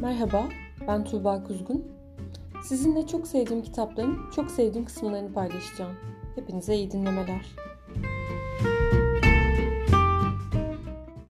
Merhaba, ben Tuğba Kuzgun. Sizinle çok sevdiğim kitapların çok sevdiğim kısımlarını paylaşacağım. Hepinize iyi dinlemeler.